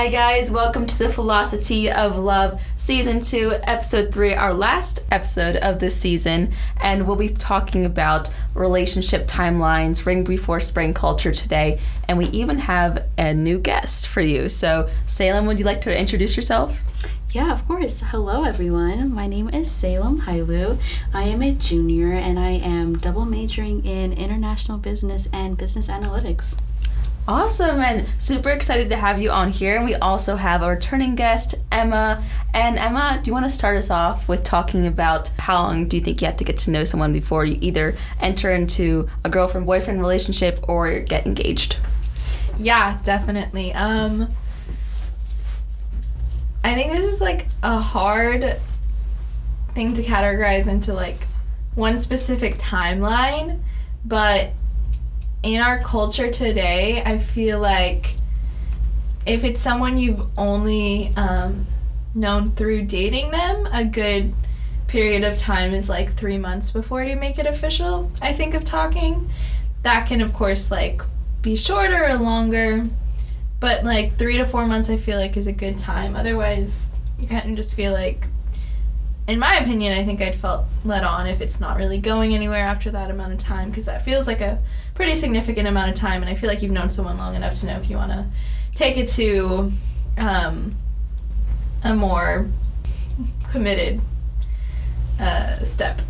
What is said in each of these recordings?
Hi, guys. Welcome to the Philosophy of Love Season 2, Episode 3, our last episode of this season. And we'll be talking about relationship timelines, ring before spring culture today. And we even have a new guest for you. So, Salem, would you like to introduce yourself? Yeah, of course. Hello, everyone. My name is Salem Hailu. I am a junior and I am double majoring in international business and business analytics. Awesome and super excited to have you on here. And we also have a returning guest, Emma. And Emma, do you want to start us off with talking about how long do you think you have to get to know someone before you either enter into a girlfriend boyfriend relationship or get engaged? Yeah, definitely. Um I think this is like a hard thing to categorize into like one specific timeline, but in our culture today, I feel like if it's someone you've only um, known through dating them, a good period of time is like three months before you make it official. I think of talking. That can, of course, like be shorter or longer, but like three to four months, I feel like is a good time. Otherwise, you kind of just feel like in my opinion, I think I'd felt let on if it's not really going anywhere after that amount of time because that feels like a pretty significant amount of time, and I feel like you've known someone long enough to know if you want to take it to um, a more committed uh, step.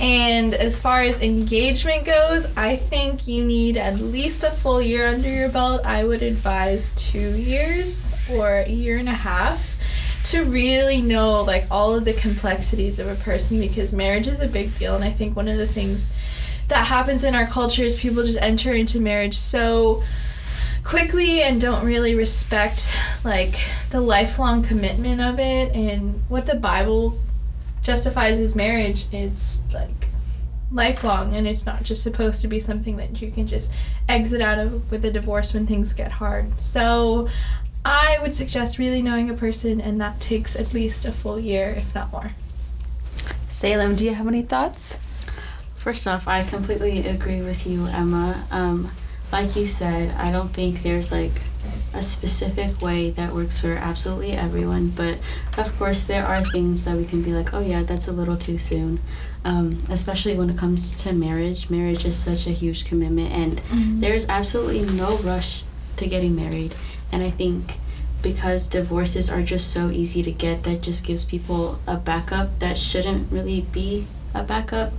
And as far as engagement goes, I think you need at least a full year under your belt. I would advise two years or a year and a half to really know like all of the complexities of a person because marriage is a big deal and I think one of the things that happens in our culture is people just enter into marriage so quickly and don't really respect like the lifelong commitment of it and what the Bible justifies as marriage it's like lifelong and it's not just supposed to be something that you can just exit out of with a divorce when things get hard. So I would suggest really knowing a person, and that takes at least a full year, if not more. Salem, do you have any thoughts? First off, I completely agree with you, Emma. Um, like you said, I don't think there's like a specific way that works for absolutely everyone, but of course, there are things that we can be like, oh, yeah, that's a little too soon. Um, especially when it comes to marriage. Marriage is such a huge commitment, and mm-hmm. there's absolutely no rush to getting married. And I think because divorces are just so easy to get, that just gives people a backup that shouldn't really be a backup.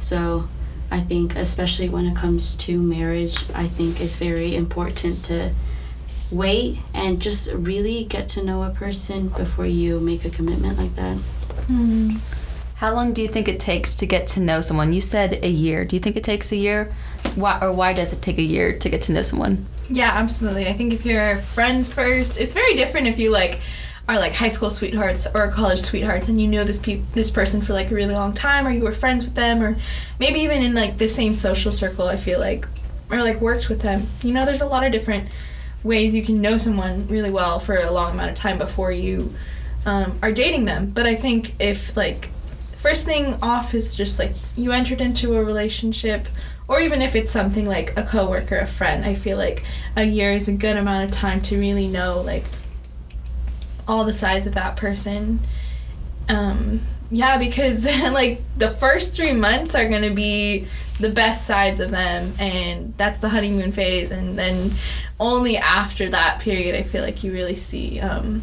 So I think, especially when it comes to marriage, I think it's very important to wait and just really get to know a person before you make a commitment like that. Mm. How long do you think it takes to get to know someone? You said a year. Do you think it takes a year? Why, or why does it take a year to get to know someone? Yeah, absolutely. I think if you're friends first, it's very different if you like are like high school sweethearts or college sweethearts and you know this pe- this person for like a really long time or you were friends with them or maybe even in like the same social circle I feel like or like worked with them. You know, there's a lot of different ways you can know someone really well for a long amount of time before you um, are dating them. But I think if like first thing off is just like you entered into a relationship or even if it's something like a coworker, a friend, I feel like a year is a good amount of time to really know like all the sides of that person. Um, yeah, because like the first three months are gonna be the best sides of them, and that's the honeymoon phase, and then only after that period, I feel like you really see um,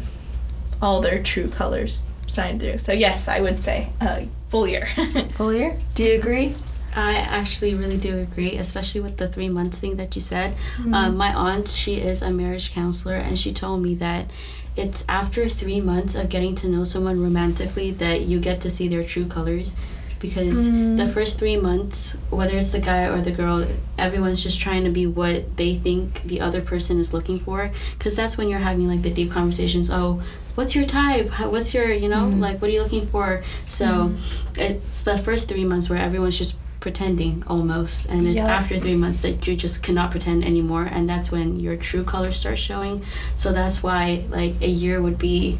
all their true colors shine through. So yes, I would say uh, full year. full year. Do you agree? I actually really do agree, especially with the three months thing that you said. Mm-hmm. Um, my aunt, she is a marriage counselor, and she told me that it's after three months of getting to know someone romantically that you get to see their true colors. Because mm-hmm. the first three months, whether it's the guy or the girl, everyone's just trying to be what they think the other person is looking for. Because that's when you're having like the deep conversations. Oh, what's your type? what's your, you know, mm-hmm. like what are you looking for? So mm-hmm. it's the first three months where everyone's just pretending almost and it's after three months that you just cannot pretend anymore and that's when your true colors start showing. So that's why like a year would be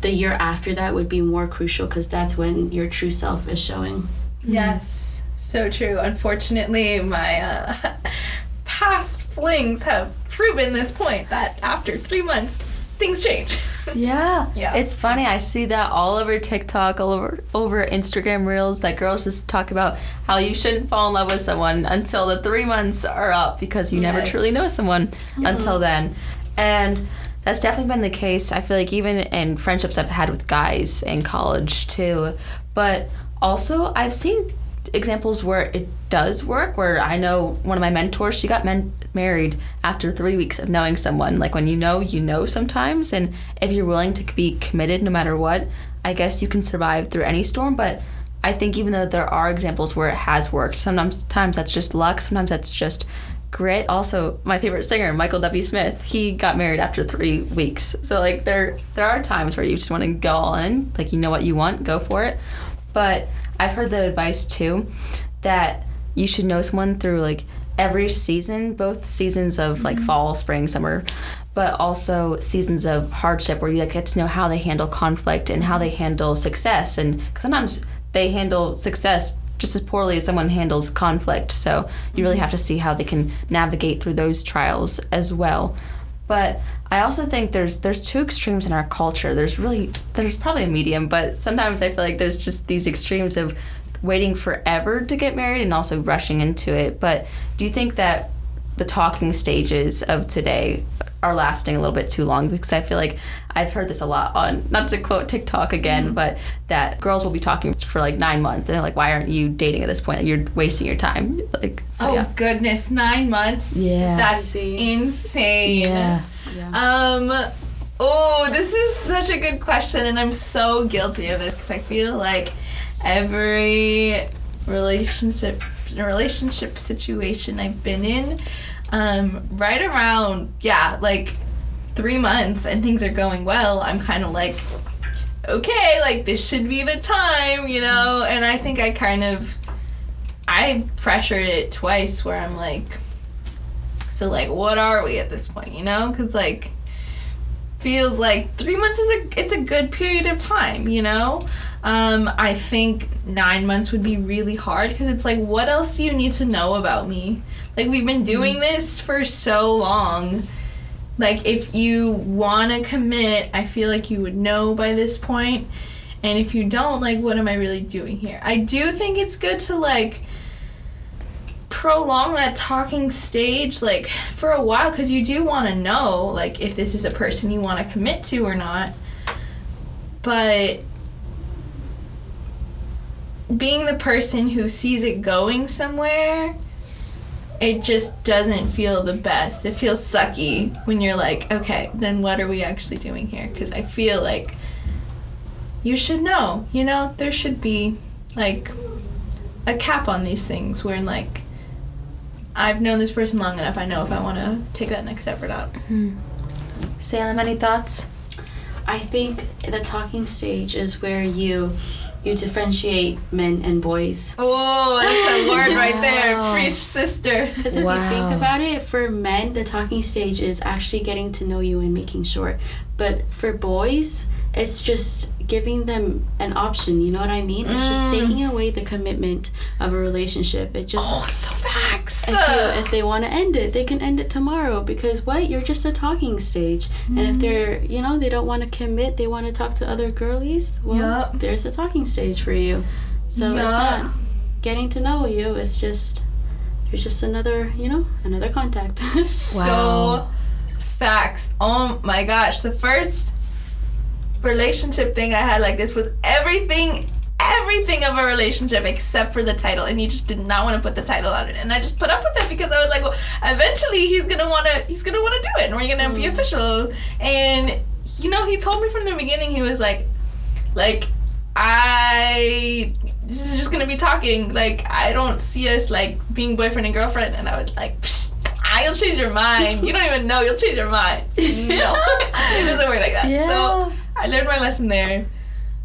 the year after that would be more crucial because that's when your true self is showing. Yes. So true. Unfortunately my uh, past flings have proven this point that after three months things change. Yeah. Yeah. It's funny. I see that all over TikTok, all over over Instagram reels that girls just talk about how you shouldn't fall in love with someone until the 3 months are up because you never truly know someone mm-hmm. until then. And that's definitely been the case. I feel like even in friendships I've had with guys in college too. But also I've seen examples where it does work where I know one of my mentors, she got men- married after 3 weeks of knowing someone. Like when you know, you know sometimes and if you're willing to be committed no matter what, I guess you can survive through any storm, but I think even though there are examples where it has worked, sometimes times that's just luck, sometimes that's just grit. Also, my favorite singer, Michael W. Smith, he got married after three weeks. So like there there are times where you just want to go all in, like you know what you want, go for it. But I've heard the advice too that you should know someone through like every season, both seasons of like mm-hmm. fall, spring, summer, but also seasons of hardship where you like get to know how they handle conflict and how they mm-hmm. handle success and 'cause sometimes they handle success just as poorly as someone handles conflict. So you really mm-hmm. have to see how they can navigate through those trials as well. But I also think there's there's two extremes in our culture. There's really there's probably a medium, but sometimes I feel like there's just these extremes of waiting forever to get married and also rushing into it. But do you think that the talking stages of today are lasting a little bit too long because I feel like I've heard this a lot on not to quote TikTok again, but that girls will be talking for like nine months and they're like, why aren't you dating at this point? You're wasting your time. Like, so oh yeah. goodness, nine months. Yeah. That's insane. Yeah. Yeah. Um. Oh, this is such a good question, and I'm so guilty of this because I feel like every relationship relationship situation I've been in, um, right around yeah, like three months, and things are going well. I'm kind of like, okay, like this should be the time, you know. And I think I kind of, I pressured it twice, where I'm like. So like, what are we at this point? You know, because like, feels like three months is a it's a good period of time. You know, um, I think nine months would be really hard because it's like, what else do you need to know about me? Like we've been doing this for so long. Like if you want to commit, I feel like you would know by this point. And if you don't, like, what am I really doing here? I do think it's good to like prolong that talking stage like for a while because you do want to know like if this is a person you want to commit to or not but being the person who sees it going somewhere it just doesn't feel the best it feels sucky when you're like okay then what are we actually doing here because i feel like you should know you know there should be like a cap on these things where like I've known this person long enough. I know if I want to take that next step or not. Hmm. Salem, any thoughts? I think the talking stage is where you you differentiate men and boys. Oh, that's a word right there. Preach, sister. Because if you think about it, for men, the talking stage is actually getting to know you and making sure. But for boys, it's just giving them an option. You know what I mean? It's just Mm. taking away the commitment of a relationship. It just Oh, so facts. if, you, if they want to end it, they can end it tomorrow because what? You're just a talking stage. And Mm-hmm. if they're, you know, they don't want to commit, they want to talk to other girlies, well, Yup. there's a talking stage for you. So it's not getting to know you, it's just, you're just another, you know, another contact. Wow. So facts. Oh my gosh. The first relationship thing I had like this was everything everything of a relationship except for the title and he just did not want to put the title on it and I just put up with it because I was like well eventually he's gonna want to he's gonna want to do it and we're gonna be mm. official and you know he told me from the beginning he was like like I this is just gonna be talking like I don't see us like being boyfriend and girlfriend and I was like Psst, I'll change your mind you don't even know you'll change your mind. No. It doesn't work like that. So I learned my lesson there.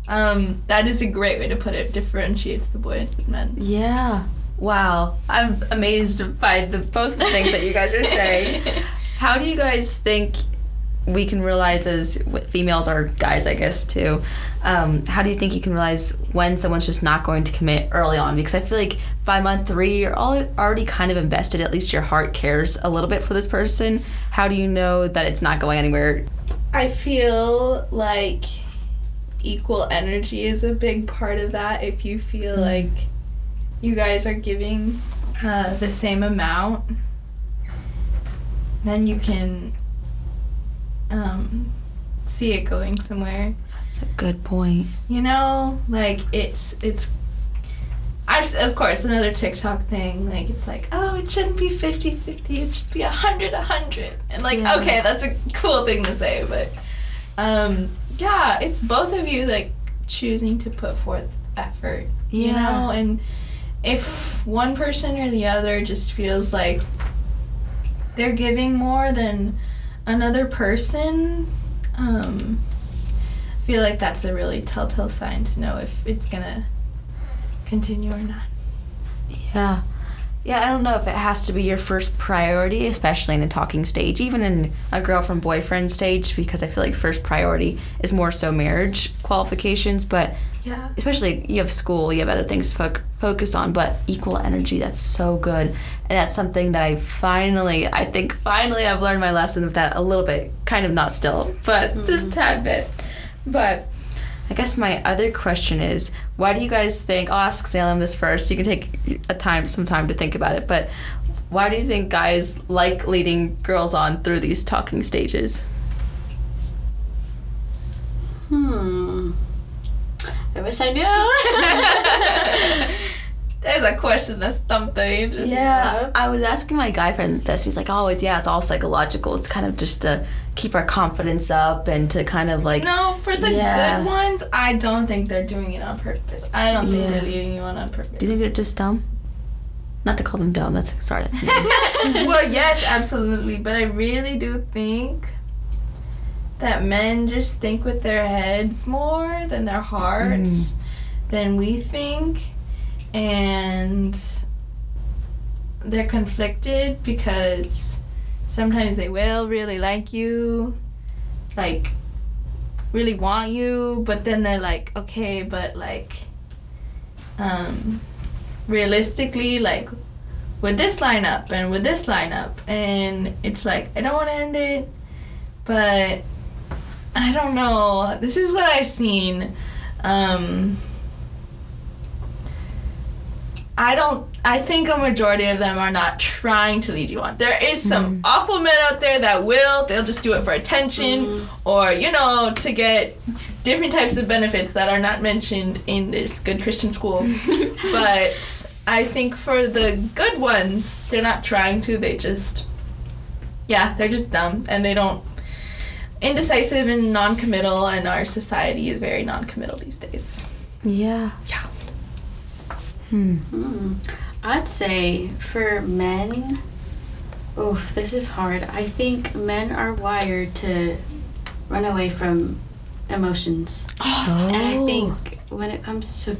Um, that is a great way to put it. Differentiates the boys and men. Yeah. Wow. I'm amazed by the both the things that you guys are saying. How do you guys think we can realize as females or guys, I guess too? Um, how do you think you can realize when someone's just not going to commit early on? Because I feel like by month three, you're all already kind of invested. At least your heart cares a little bit for this person. How do you know that it's not going anywhere? I feel like equal energy is a big part of that. If you feel like you guys are giving uh, the same amount, then you can um, see it going somewhere. That's a good point. You know, like it's it's. I've of course another TikTok thing. Like it's like, oh, it shouldn't be 50-50, It should be 100 100 And like, Yeah. okay, that's a cool thing to say, but um, yeah, it's both of you like choosing to put forth effort. You Yeah. know, and if one person or the other just feels like they're giving more than another person, um, I feel like that's a really telltale sign to know if it's gonna continue or not. Yeah. Yeah, I don't know if it has to be your first priority, especially in a talking stage, even in a girlfriend boyfriend stage, because I feel like first priority is more so marriage qualifications. But Yeah. especially you have school, you have other things to foc focus on, but equal energy, that's so good. And that's something that I finally, I think finally I've learned my lesson with that a little bit. Kind of not still, but just mm-hmm. tad bit. But I guess my other question is, why do you guys think? I'll ask Salem this first. You can take a time, some time to think about it. But why do you think guys like leading girls on through these talking stages? Hmm. I wish I knew. There's a question that's something. Just, Yeah, I was asking my guy friend this. He's like, "Oh, it's yeah, it's all psychological. It's kind of just to keep our confidence up and to kind of like." No, for the Yeah. good ones, I don't think they're doing it on purpose. I don't think Yeah. they're leading you on on purpose. Do you think they're just dumb? Not to call them dumb. That's sorry. That's me. well, yes, absolutely. But I really do think that men just think with their heads more than their hearts mm. than we think. And they're conflicted because sometimes they will really like you, like, really want you, but then they're like, okay, but like, um, realistically, like, would this line up and would this line up? And it's like, I don't want to end it, but I don't know. This is what I've seen. Um, I don't. I think a majority of them are not trying to lead you on. There is some mm. awful men out there that will. They'll just do it for attention, mm-hmm. or you know, to get different types of benefits that are not mentioned in this good Christian school. but I think for the good ones, they're not trying to. They just, yeah, they're just dumb and they don't. Indecisive and non-committal, and our society is very non-committal these days. yeah. Yeah. Hmm. Hmm. I'd say for men, oof, this is hard. I think men are wired to run away from emotions. And I think when it comes to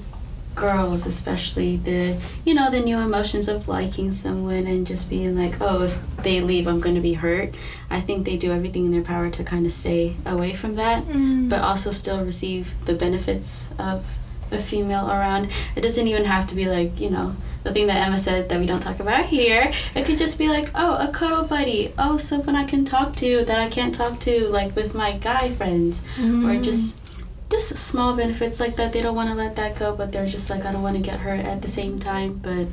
girls, especially the, you know, the new emotions of liking someone and just being like, oh, if they leave, I'm going to be hurt. I think they do everything in their power to kind of stay away from that, Mm. but also still receive the benefits of a female around. It doesn't even have to be like, you know, the thing that Emma said that we don't talk about here. It could just be like, oh, a cuddle buddy. Oh, someone I can talk to that I can't talk to, like with my guy friends Mm. or just just small benefits like that. They don't want to let that go, but they're just like, I don't want to get hurt at the same time. But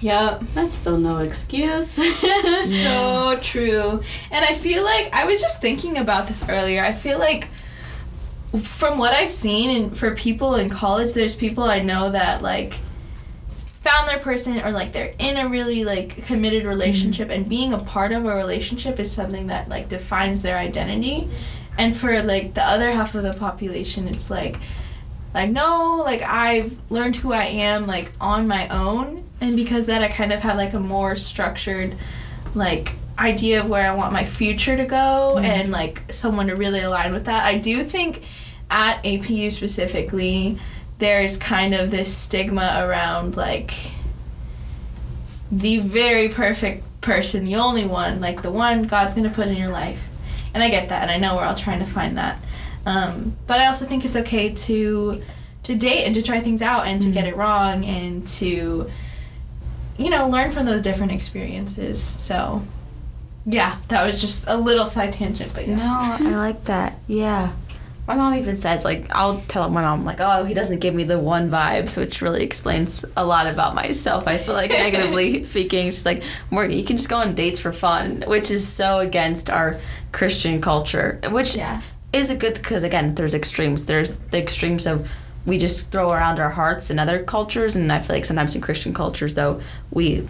Yep. that's still no excuse. so true. And I feel like I was just thinking about this earlier. I feel like from what I've seen and for people in college, there's people I know that like found their person or like they're in a really like committed mm-hmm. relationship and being a part of a relationship is something that like defines their identity. And for like the other half of the population, it's like like no, like I've learned who I am like on my own and because that I kind of have like a more structured like idea of where I want my future to go and like someone to really align with that. I do think at APU specifically there's kind of this stigma around like the very perfect person, the only one, like the one God's gonna put in your life. And I get that, and I know we're all trying to find that. Um, but I also think it's okay to to date and to try things out and to get it wrong and to you know learn from those different experiences. So yeah, that was just a little side tangent, but yeah. No, I like that. Yeah. My mom even says, like, I'll tell my mom, like, oh, he doesn't give me the one vibes, which really explains a lot about myself. I feel like, negatively speaking, she's like, Morgan, you can just go on dates for fun, which is so against our Christian culture, which Yeah. is a good, because again, there's extremes. There's the extremes of we just throw around our hearts in other cultures, and I feel like sometimes in Christian cultures, though, we,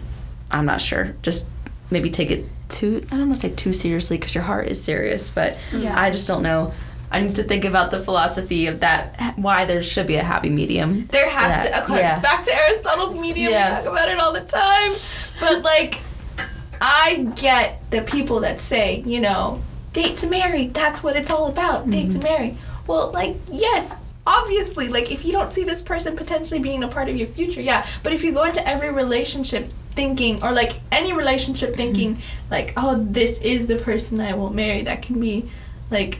I'm not sure, just maybe take it too, I don't want to say too seriously because your heart is serious, but Yeah. I just don't know. I need to think about the philosophy of that, why there should be a happy medium. There has Yeah, to okay, yeah. back to Aristotle's medium. Yeah. We talk about it all the time. But like I get the people that say, you know, date to marry, that's what it's all about. Date Mm-hmm. to marry. Well, like, yes, obviously, like if you don't see this person potentially being a part of your future, yeah. But if you go into every relationship thinking or like any relationship mm-hmm. thinking like, oh, this is the person I will marry, that can be like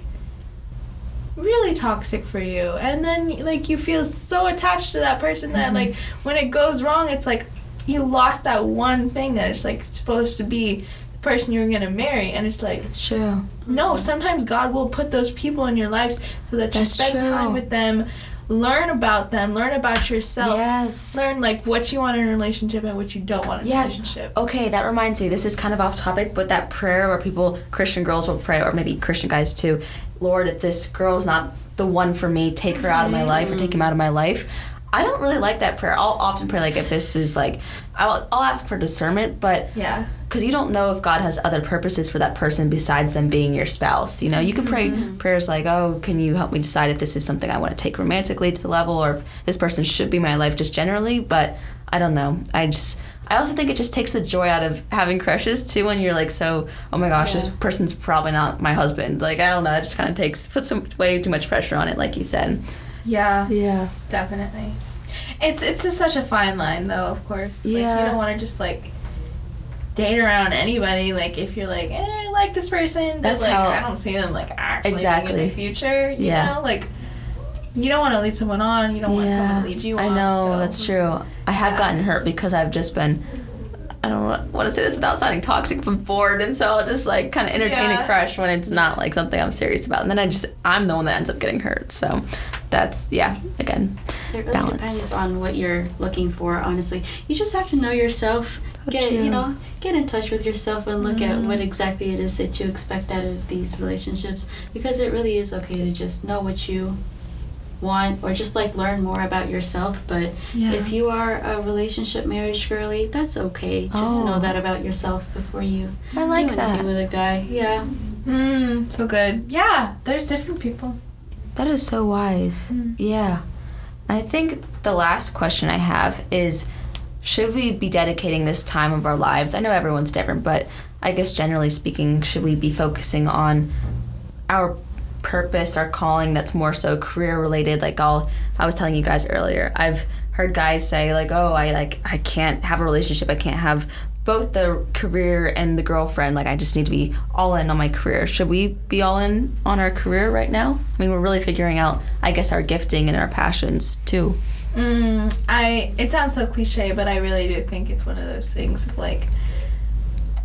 really toxic for you. And then like you feel so attached to that person that like mm-hmm. when it goes wrong it's like you lost that one thing that it's like supposed to be the person you're gonna marry. And it's like It's true. no mm-hmm. sometimes god will put those people in your lives so that you That's spend true. time with them learn about them learn about yourself Yes. learn like what you want in a relationship and what you don't want in a Yes. relationship Okay, that reminds me. This is kind of off topic, but that prayer where people, Christian girls will pray, or maybe Christian guys too. Lord, if this girl's not the one for me, take her out of my life or take him out of my life. I don't really like that prayer. I'll often pray like if this is like, I'll, I'll ask for discernment, but yeah because you don't know if God has other purposes for that person besides them being your spouse. You know, you can pray mm-hmm. prayers like, "Oh, can you help me decide if this is something I want to take romantically to the level, or if this person should be my life just generally." But I don't know. I just, I also think it just takes the joy out of having crushes too. When you're like, so, oh my gosh, this person's probably not my husband. Like, I don't know. It just kind of takes puts some way too much pressure on it, like you said. yeah Yeah. Definitely. It's it's a, such a fine line though, of course. Like Yeah. you don't want to just like date around anybody. Like if you're like, eh, I like this person, but That's like how- I don't see them like actually Exactly. in the future. You Yeah. know, like you don't want to lead someone on. You don't want someone to lead you on. I know so- that's true. I have Yeah. gotten hurt because I've just been. I don't want to say this without sounding toxic, but bored, and so I'll just like kind of entertain Yeah. a crush when it's not like something I'm serious about, and then I just I'm the one that ends up getting hurt. So that's yeah. Again, It really Balance. depends on what you're looking for, honestly. You just have to know yourself. That's get true. you know, get in touch with yourself and look at what exactly it is that you expect out of these relationships because it really is okay to just know what you want or just like learn more about yourself, but Yeah. if you are a relationship marriage girly, that's okay. Just Oh. know that about yourself before you I like do that. anything with a guy. Yeah. Mm, so good. Yeah, there's different people. That is so wise. Mm. Yeah. I think the last question I have is should we be dedicating this time of our lives? I know everyone's different, but I guess generally speaking, should we be focusing on our purpose, our calling that's more so career related? Like I'll I was telling you guys earlier, I've heard guys say like, "Oh, I like I can't have a relationship. I can't have both the career and the girlfriend. Like I just need to be all in on my career. Should we be all in on our career right now? I mean, we're really figuring out, I guess, our gifting and our passions too. Mm, I it sounds so cliche, but I really do think it's one of those things of like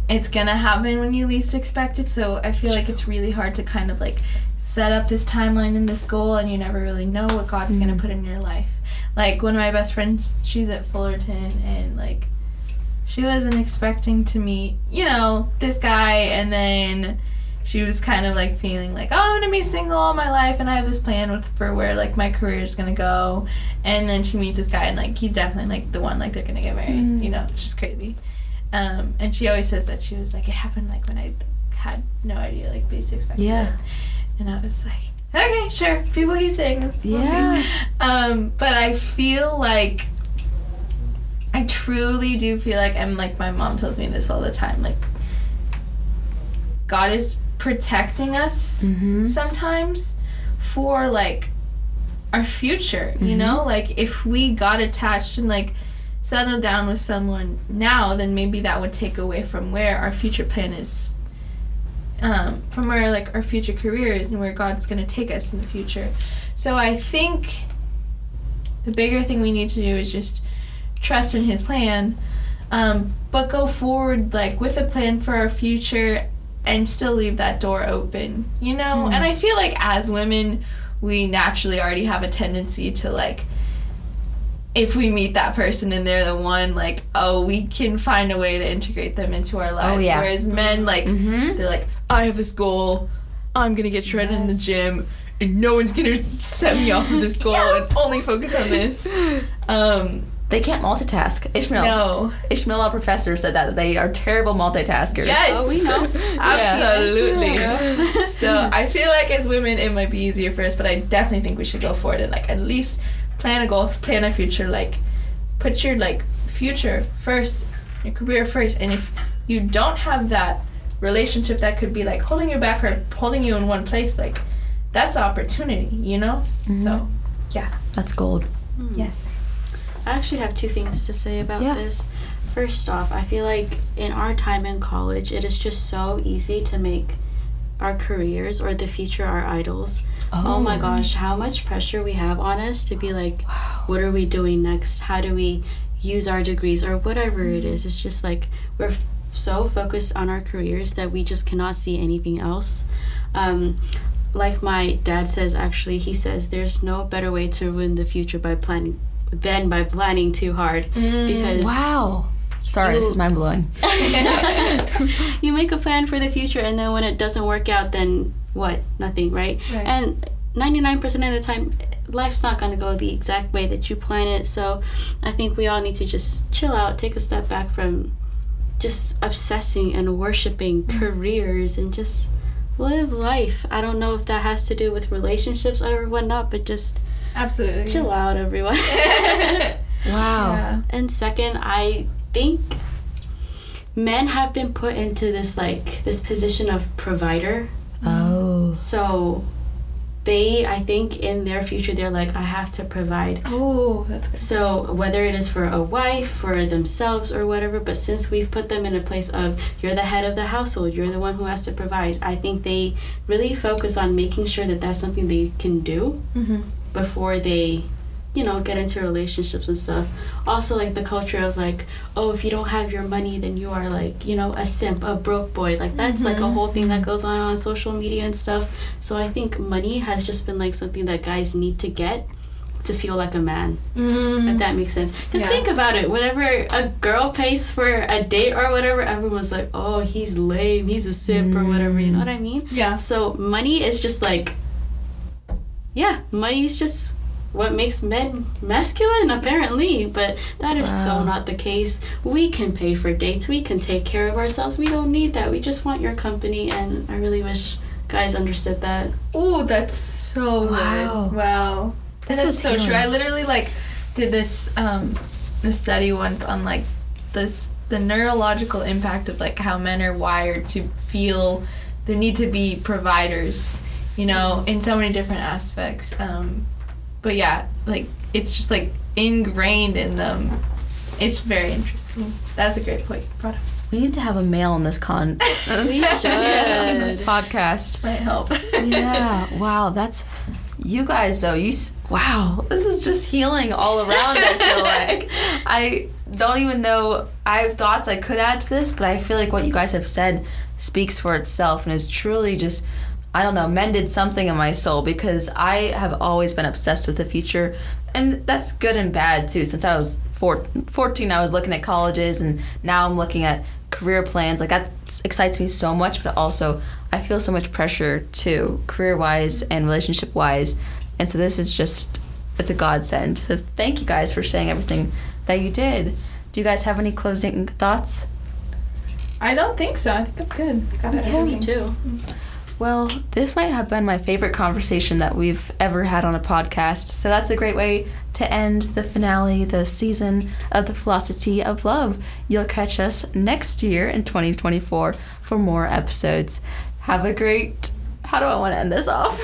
it's gonna happen when you least expect it. So I feel like it's really hard to kind of like set up this timeline and this goal, and you never really know what God's gonna put in your life. Like one of my best friends, she's at Fullerton, and like she wasn't expecting to meet, you know, this guy, and then she was kind of like feeling like, oh, I'm gonna be single all my life, and I have this plan with for where like my career is gonna go, and then she meets this guy, and like he's definitely like the one, like they're gonna get married. Mm. You know, it's just crazy. Um, and she always says that she was like, it happened like when I had no idea, like least expected. Yeah. it. And I was like, okay, sure. People keep saying this. We'll see." Yeah. Um, but I feel like I truly do feel like I'm like my mom tells me this all the time. Like God is protecting us Mm-hmm. sometimes for like our future, you Mhm. know? Like if we got attached and like settled down with someone now, then maybe that would take away from where our future plan is um, from where like our future career is and where God's gonna take us in the future. So I think the bigger thing we need to do is just trust in his plan um, but go forward like with a plan for our future and still leave that door open, you know? And I feel like as women, we naturally already have a tendency to like if we meet that person and they're the one, like, oh, we can find a way to integrate them into our lives. Oh, yeah. Whereas men, like, Mhm. they're like, I have this goal, I'm gonna get shredded in the gym, and no one's gonna set me off of this goal and only focus on this. Um, They can't multitask. Ishmael. no. Ishmael, our professor, said that they are terrible multitaskers. Yes. Oh, we know. Absolutely. So I feel like as women, it might be easier for us, but I definitely think we should go for it and like at least plan a goal, plan a future. Like, put your like future first, your career first, and if you don't have that relationship that could be like holding you back or holding you in one place, like that's the opportunity, you know. Mm-hmm. So yeah, That's gold. Hmm. yes. I actually have two things to say about Yeah. this. First off, I feel like in our time in college, it is just so easy to make our careers or the future our idols. Oh, my gosh, how much pressure we have on us to be like, what are we doing next? How do we use our degrees or whatever it is? It's just like we're f- so focused on our careers that we just cannot see anything else. Um, like my dad says, actually, he says there's no better way to ruin the future by planning than by planning too hard mm, because Wow. Sorry, this is mind blowing. you make a plan for the future and then when it doesn't work out then what nothing right, Right. and 99% of the time life's not going to go the exact way that you plan it so i think we all need to just chill out take a step back from just obsessing and worshiping mm. careers and just live life i don't know if that has to do with relationships or whatnot but just Absolutely. chill out everyone Wow. Yeah. And second, I think men have been put into this like this position of provider. Oh. So they I think in their future they're like I have to provide. Oh, that's good. So whether it is for a wife, for themselves or whatever, but since we've put them in a place of you're the head of the household, you're the one who has to provide, I think they really focus on making sure that that's something they can do Mm-hmm. Before they you know get into relationships and stuff. Also like the culture of like oh if you don't have your money then you are like you know a simp a broke boy. Like that's like a mm-hmm. whole thing that mm-hmm. goes on on social media and stuff. So i think money has just been like something that guys need to get to feel like a man mm-hmm. if that makes sense. Because Yeah. think about it whenever a girl pays for a date or whatever everyone's like oh he's lame he's a simp or whatever you know what i mean? Yeah. so money is just like, yeah, money is just what makes men masculine, apparently. But that is Wow. so not the case. We can pay for dates. We can take care of ourselves. We don't need that. We just want your company. And I really wish guys understood that. Ooh, that's so Wow. good. Wow. This That's was so healing. true. I literally like did this um this study once on like this the neurological impact of like how men are wired to feel the need to be providers, you know, in so many different aspects. Um but yeah, like it's just like ingrained in them. It's very interesting. That's a great point. you brought up. We need to have a male in this con. We Yeah, in this podcast. Might help. Yeah. Wow. That's you guys though. You. Wow. This is just healing all around. I feel like I don't even know. I have thoughts I could add to this, but I feel like what you guys have said speaks for itself and is truly just. I don't know, mended something in my soul because I have always been obsessed with the future. And that's good and bad too. Since I was four, 14, I was looking at colleges, and now I'm looking at career plans. Like that excites me so much, but also I feel so much pressure too, career wise and relationship wise. And so this is just, it's a godsend. So thank you guys for saying everything that you did. Do you guys have any closing thoughts? I don't think so. I think I'm good. Got it. Yeah, me too. Mm-hmm. Well, this might have been my favorite conversation that we've ever had on a podcast. So that's a great way to end the finale, the season of the Philosophy of Love. You'll catch us next year in 2024 for more episodes. Have a great. How do I want to end this off?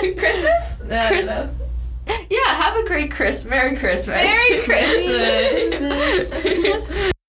Christmas? I Chris-. Yeah, have a great Chris. Merry Christmas. Merry Christmas. Christmas.